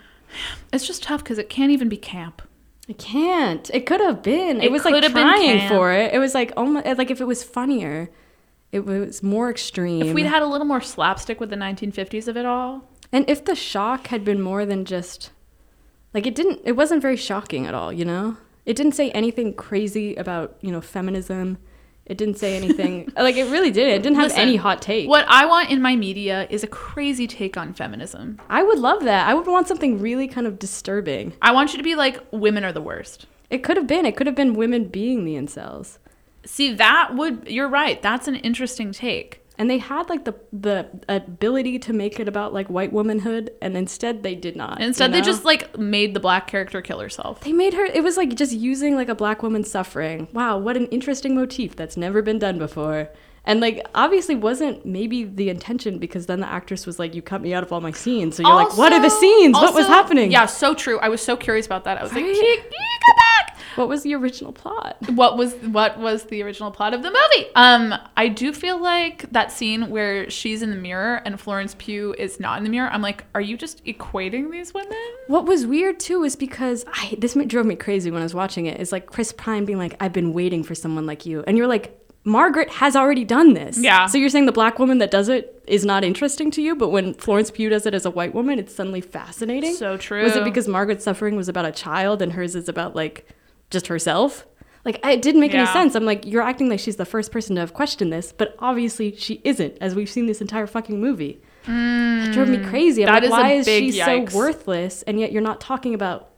It's just tough because it can't even be camp. It can't. It could have been. It, It was like trying for it. It was like oh almost like if it was funnier, it was more extreme. If we'd had a little more slapstick with the 1950s of it all, and if the shock had been more than just like it didn't it wasn't very shocking at all, you know? It didn't say anything crazy about, you know, feminism. It didn't say anything like it really did. It didn't have Listen, any hot take. what I want in my media is a crazy take on feminism. I would love that. I would want something really kind of disturbing. I want you to be like, women are the worst. It could have been. It could have been women being the incels. See, that would, you're right. That's an interesting take. And they had like the the ability to make it about like white womanhood, and instead they did not. you Instead, they just like made the black character kill herself. they made her. It was like just using like a black woman suffering. Wow, what an interesting motif that's never been done before. And like obviously wasn't maybe the intention because then the actress was like, "You cut me out of all my scenes." So you're like, "What are the Also- scenes? what was happening?" Yeah, so true. I was so curious about that. I was like, Right? "Can you, can you come back?" What was the original plot? What was what was the original plot of the movie? Um, I do feel like that scene where she's in the mirror and Florence Pugh is not in the mirror. I'm like, are you just equating these women? What was weird too is because I this drove me crazy when I was watching it. Is like Chris Pine being like, "I've been waiting for someone like you," and you're like, Margaret has already done this. Yeah. So you're saying the black woman that does it is not interesting to you, but when Florence Pugh does it as a white woman, it's suddenly fascinating. So true. Was it because Margaret's suffering was about a child and hers is about like just herself? Like it didn't make any sense. I'm like, you're acting like she's the first person to have questioned this, but obviously she isn't, as we've seen this entire fucking movie. That drove me crazy. I'm Mm. That like, is why is she yikes. so worthless? And yet you're not talking about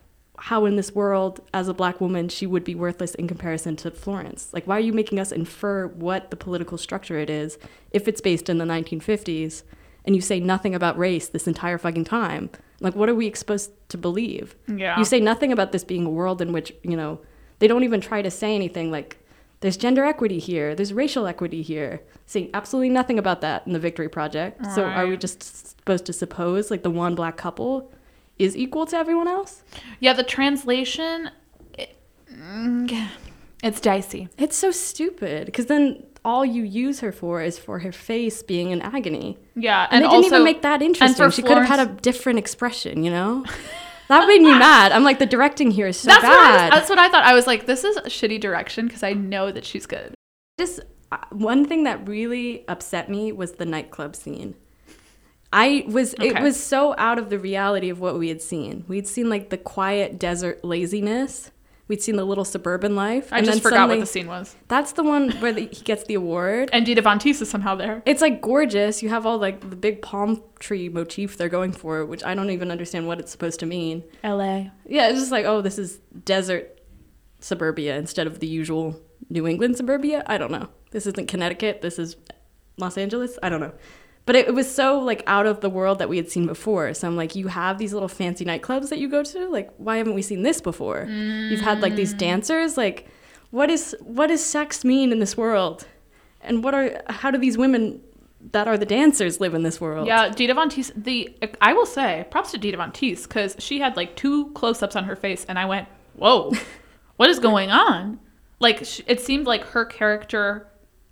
how in this world, as a black woman, she would be worthless in comparison to Florence. Like, why are you making us infer what the political structure it is if it's based in the 1950s and you say nothing about race this entire fucking time? Like, what are we supposed to believe? Yeah. You say nothing about this being a world in which, you know, they don't even try to say anything like, there's gender equity here, there's racial equity here. Saying absolutely nothing about that in the Victory Project. So are we just supposed to suppose like the one black couple is equal to everyone else? Yeah, the translation, it, mm, it's dicey. It's so stupid because then all you use her for is for her face being in agony. Yeah, And, and, they didn't even make that interesting. She could have had a different expression, you know? that made me mad. I'm like, the directing here is so That's what, was, bad. that's what I thought. I was like, this is a shitty direction because I know that she's good. just uh, one thing that really upset me was the nightclub scene. I was it was so out of the reality of what we had seen. We'd seen like the quiet desert laziness. We'd seen the little suburban life. I and just then forgot what the scene was. That's the one where the, he gets the award. And Dita Von Teese is somehow there. It's like gorgeous. You have all like the big palm tree motif they're going for, which I don't even understand what it's supposed to mean. L.A. Yeah, it's just like, oh, this is desert suburbia instead of the usual New England suburbia. I don't know. This isn't Connecticut. This is Los Angeles. I don't know. But it, it was so like out of the world that we had seen before. So I'm like, you have these little fancy nightclubs that you go to. Like, why haven't we seen this before? You've had like these mm. dancers. Like, what is what does sex mean in this world? And what are how do these women that are the dancers live in this world? Yeah, Dita Von Teese. The I will say props to Dita Von Teese because she had like two close-ups on her face, and I went, "Whoa, what is going on?" Like it seemed like her character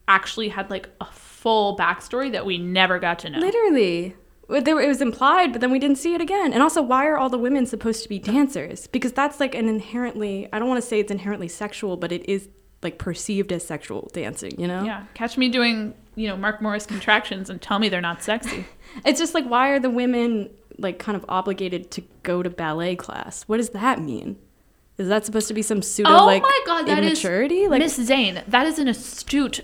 actually had like a full backstory that we never got to know. Literally. It was implied, but then we didn't see it again. And also, why are all the women supposed to be dancers? Because that's like an inherently, I don't want to say it's inherently sexual, but it is like perceived as sexual dancing, you know? Yeah, catch me doing you know Mark Morris contractions and tell me they're not sexy. It's just like, why are the women like kind of obligated to go to ballet class? What does that mean? Is that supposed to be some pseudo oh like my god, that is immaturity? like, Miss Zane. That is an astute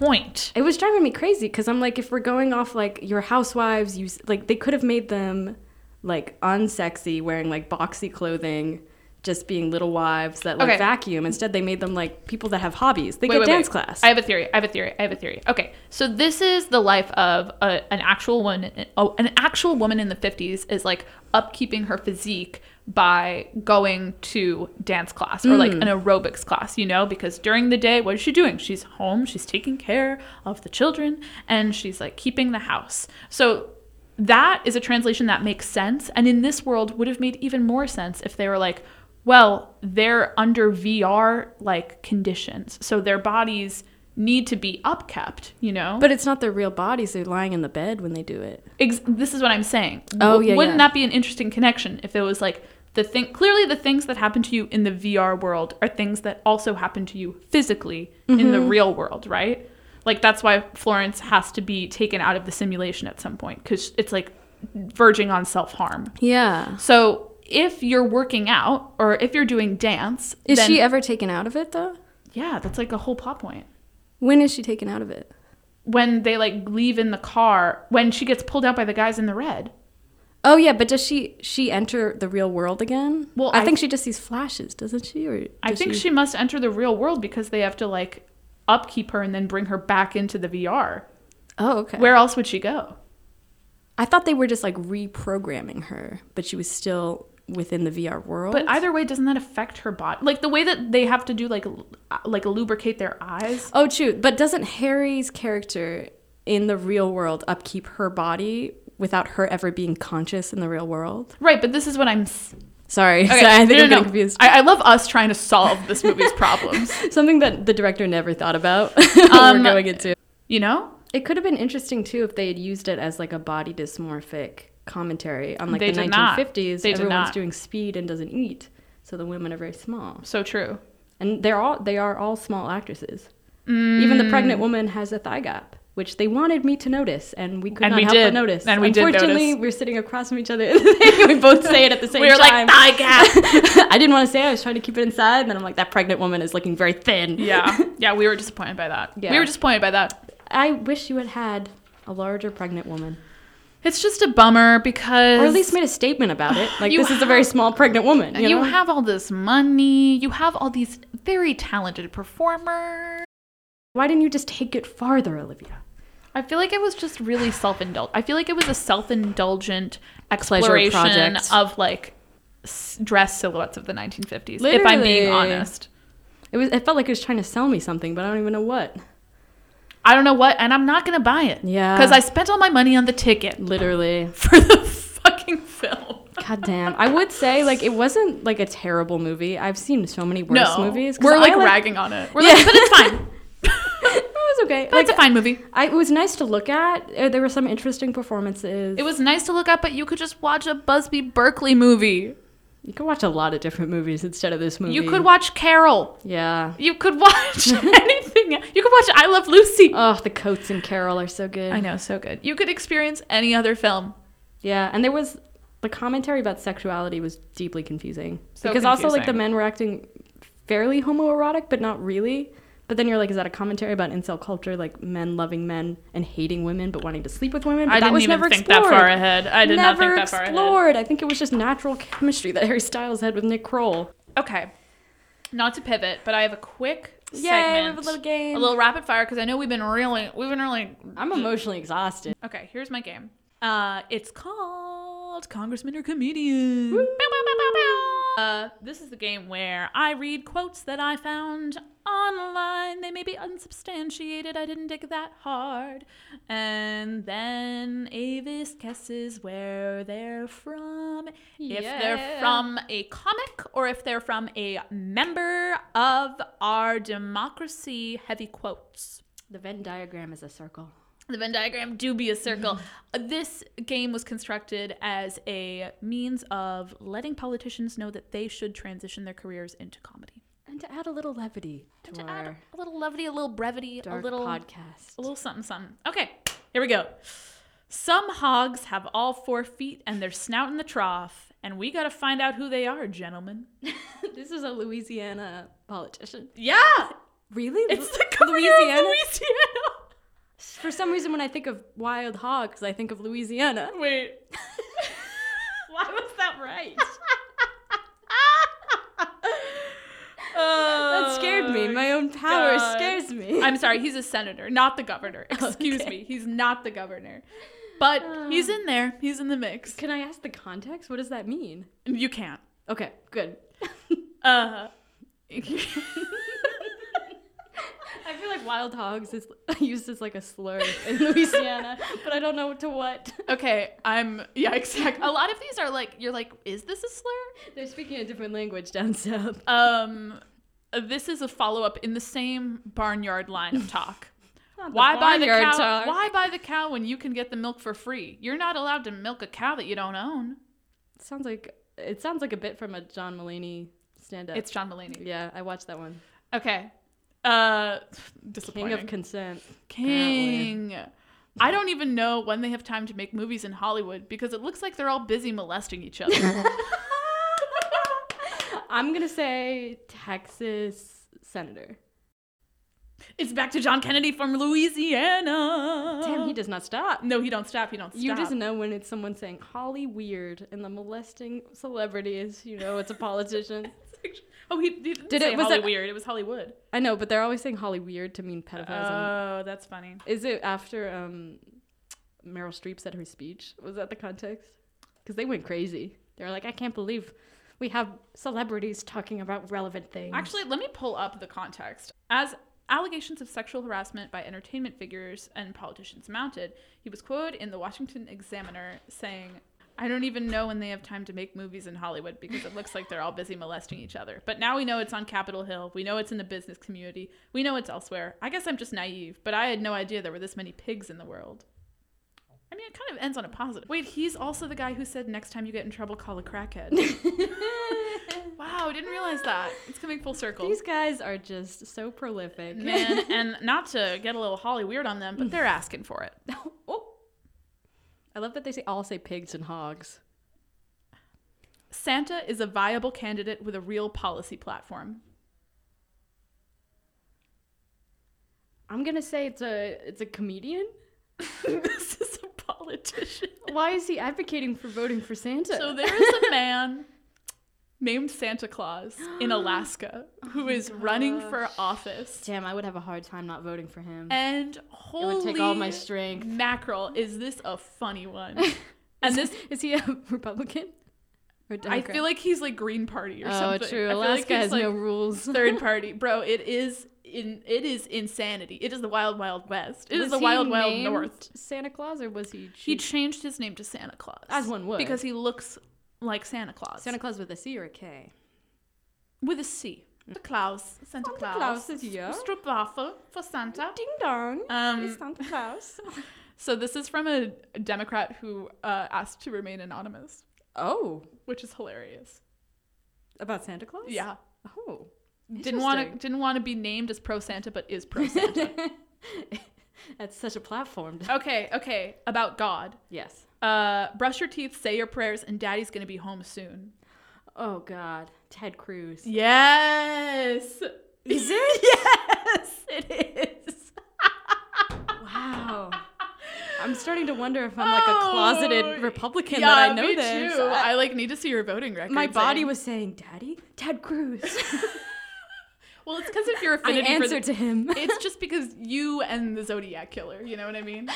point. It was driving me crazy because I'm like, if we're going off like your housewives, you like they could have made them like unsexy, wearing like boxy clothing just being little wives that like Okay. vacuum. Instead, they made them like people that have hobbies. They Wait, get wait, dance wait. class. I have a theory. I have a theory. I have a theory. Okay, so this is the life of a, an actual woman. Oh, an actual woman in the fifties is like upkeeping her physique by going to dance class or like hmm. an aerobics class. You know, because during the day, what is she doing? She's home. She's taking care of the children, and she's like keeping the house. So that is a translation that makes sense and in this world would have made even more sense if they were like well they're under vr like conditions so their bodies need to be upkept you know but it's not their real bodies. They're lying in the bed when they do it. Ex- this is what i'm saying Oh, W- yeah, wouldn't yeah. that be an interesting connection if it was like the thing clearly the things that happen to you in the vr world are things that also happen to you physically in Mm-hmm. the real world right like that's why florence has to be taken out of the simulation at some point because it's like verging on self-harm Yeah. So if you're working out or if you're doing dance, Is then- she ever taken out of it though? Yeah, that's like a whole plot point. When is she taken out of it? When they like leave in the car, when she gets pulled out by the guys in the red. Oh yeah, but does she she enter the real world again? Well, I, I- think she just sees flashes, doesn't she? Or I think she... must enter the real world because they have to like upkeep her and then bring her back into the VR. Oh okay. Where else would she go? I thought they were just like reprogramming her, but she was still within the VR world. But either way, doesn't that affect her body? Like the way that they have to do like uh, like lubricate their eyes. oh, true. But doesn't Harry's character in the real world upkeep her body without her ever being conscious in the real world? Right, but this is what I'm. s- Sorry, Okay, sorry I think no, no, I'm getting no. confused. I, I love us trying to solve this movie's problems. Something that the director never thought about. Um, we're going into. You know? It could have been interesting too if they had used it as like a body dysmorphic commentary on like They the did not. 1950s. They did Everyone's doing speed and doesn't eat, so the women are very small. So true. And they're all they are all small actresses. Even the Mm. pregnant woman has a thigh gap, which they wanted me to notice, and we could And not we help did. but notice. And we did Unfortunately, notice. we're sitting across from each other. we both say it at the same time. We were like thigh gap. I didn't want to say it. I was trying to keep it inside, and then I'm like, that pregnant woman is looking very thin. yeah, yeah. We were disappointed by that. Yeah. We were disappointed by that. I wish you had had a larger pregnant woman, It's just a bummer because or at least made a statement about it. Like this is a very small pregnant woman. You, you know? have all this money. You have all these very talented performers. Why didn't you just take it farther, Olivia? I feel like it was just really self-indulgent. I feel like it was a self-indulgent exploration of like s- dress silhouettes of the 1950s. If I'm being honest, It was. It felt like it was trying to sell me something, but I don't even know what. I don't know what, and I'm not gonna buy it. Yeah. because I spent all my money on the ticket Literally. for the fucking film. God damn. I would say like it wasn't like a terrible movie. I've seen so many worse no, movies. we're I like, ragging on it. We're like, but it's fine. was okay. But it's a fine movie. I, it was nice to look at. Uh, There were some interesting performances. It was nice to look at, but you could just watch a Busby Berkeley movie. You could watch a lot of different movies instead of this movie. You could watch Carol. Yeah. You could watch anything. You could watch I Love Lucy. Oh, the coats in Carol are so good. I know, so good. You could experience any other film. Yeah, and there was the commentary about sexuality was deeply confusing So because also like the men were acting fairly homoerotic, but not really. But then you're like, is that a commentary about incel culture, like men loving men and hating women but wanting to sleep with women? But I that didn't was even never think explored. that far ahead. I did not never think that far ahead. explored. I think it was just natural chemistry that Harry Styles had with Nick Kroll. Okay. Not to pivot, but I have a quick Yay, segment. a little game. A little rapid fire because I know we've been really we've been really I'm emotionally exhausted. Okay, here's my game. Uh, it's called Congressman or Comedian. Bow, bow, bow, bow, bow. Uh, this is the game where I read quotes that I found online. They may be unsubstantiated. I didn't dig that hard. And then Avis guesses where they're from. If they're from a comic or if they're from a member of our democracy heavy quotes. The Venn diagram is a circle. The Venn diagram dubious circle. This game was constructed as a means of letting politicians know that they should transition their careers into comedy. And to add a little levity to, To our add a little levity, a little brevity, a little podcast. a little something something. Okay, here we go. Some hogs have all four feet and their snout in the trough, and we got to find out who they are, gentlemen. this is a Louisiana politician. Yeah, Really? it's Lu- the Louisiana. Louisiana? Louisiana. For some reason, when I think of wild hogs, I think of Louisiana. Wait. Why was that right? Me. My own power God. scares me. I'm sorry, he's a senator, not the governor. Excuse Okay. me, he's not the governor. But he's in there. He's in the mix. Can I ask the context? What does that mean? You can't. Okay, good. Uh, I feel like wild hogs is used as like a slur in Louisiana, but I don't know to what. okay, I'm yeah, exactly. A lot of these are like you're like, is this a slur? They're speaking a different language down south. Um, this is a follow up in the same barnyard line of talk. Why buy the cow? talk. Why buy the cow when you can get the milk for free? You're not allowed to milk a cow that you don't own. Sounds like it sounds like a bit from a John Mulaney stand-up. It's John Mulaney. yeah, I watched that one. Okay. Uh, King of consent. King. I don't even know when they have time to make movies in Hollywood because it looks like they're all busy molesting each other. I'm gonna say Texas senator. it's back to John Kennedy from Louisiana. Damn, he does not stop. No, he don't stop. He don't stop. You just know when it's someone saying Holly weird and the molesting celebrities. You know, it's a politician. oh, he, he didn't Did say it- was Holly it- weird. It was Hollywood. I know, but they're always saying Holly weird to mean pedophiles. Oh, that's funny. Is it after um, Meryl Streep said her speech? Was that the context? Because they went crazy. They were like, I can't believe we have celebrities talking about relevant things. Actually, let me pull up the context. As allegations of sexual harassment by entertainment figures and politicians mounted, he was quoted in the Washington Examiner saying, I don't even know when they have time to make movies in Hollywood because it looks like they're all busy molesting each other. But now we know it's on Capitol Hill. We know it's in the business community. We know it's elsewhere. I guess I'm just naive, but I had no idea there were this many pigs in the world. I mean, it kind of ends on a positive. Wait, he's also the guy who said next time you get in trouble, call a crackhead. wow, didn't realize that. It's coming full circle. These guys are just so prolific. Man, and not to get a little Holly weird on them, but they're asking for it. oh. I love that they say all say pigs and hogs. Santa is a viable candidate with a real policy platform. I'm gonna say it's a it's a comedian. this is a politician. Why is he advocating for voting for Santa? So there is a man named Santa Claus in Alaska oh who is running for office. Damn, I would have a hard time not voting for him. And it holy would take all my strength. mackerel, is this a funny one? And this Is he a Republican? I feel like he's like Green Party or oh, something. true. I feel like Alaska has like, no rules. third party, bro. It is in. It is insanity. It is the wild, wild west. It is Was the he wild, wild north. Santa Claus, or was he? He changed his name to Santa Claus, As one would. because he looks like Santa Claus. Santa Claus with a C or a K? with a C. Santa Claus. Santa Santa Claus. Claus is here. Stroopwafel for Santa. Ding dong. Um, It's Santa Claus. So this is from a Democrat who uh, asked to remain anonymous, oh, which is hilarious. about Santa Claus? Yeah. Oh, Didn't want to didn't want to be named as pro Santa, but is pro Santa. that's such a platform. okay, okay. About God. yes. Uh, brush your teeth, say your prayers, and Daddy's gonna be home soon. Oh God, Ted Cruz. Yes. Is it? Yes, it is. Wow. I'm starting to wonder if I'm like a closeted Oh, Republican yeah, that I know me this. Too. I- I like need to see your voting record. my body eh? was saying, "Daddy, Ted Cruz." Well, it's because of your I affinity answered the, to him. It's just because you and the Zodiac killer. You know what I mean?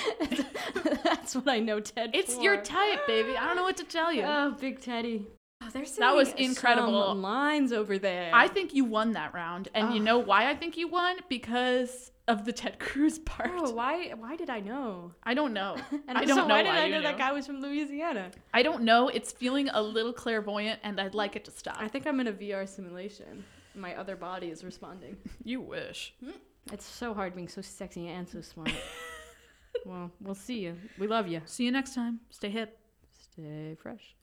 That's what I know Ted. It's for. your type, baby. I don't know what to tell you. Oh, Big Teddy. Oh, they're That was incredible. some lines over there. I think you won that round, and you know why I think you won? Because of the Ted Cruz part. Oh, why? Why did I know? I don't know. And I don't know why did I know that guy was from Louisiana? I don't know. It's feeling a little clairvoyant, and I'd like it to stop. I think I'm in a VR simulation. My other body is responding. you wish. Mm. It's so hard being so sexy and so smart. well, we'll see you. We love you. See you next time. Stay hip. Stay fresh.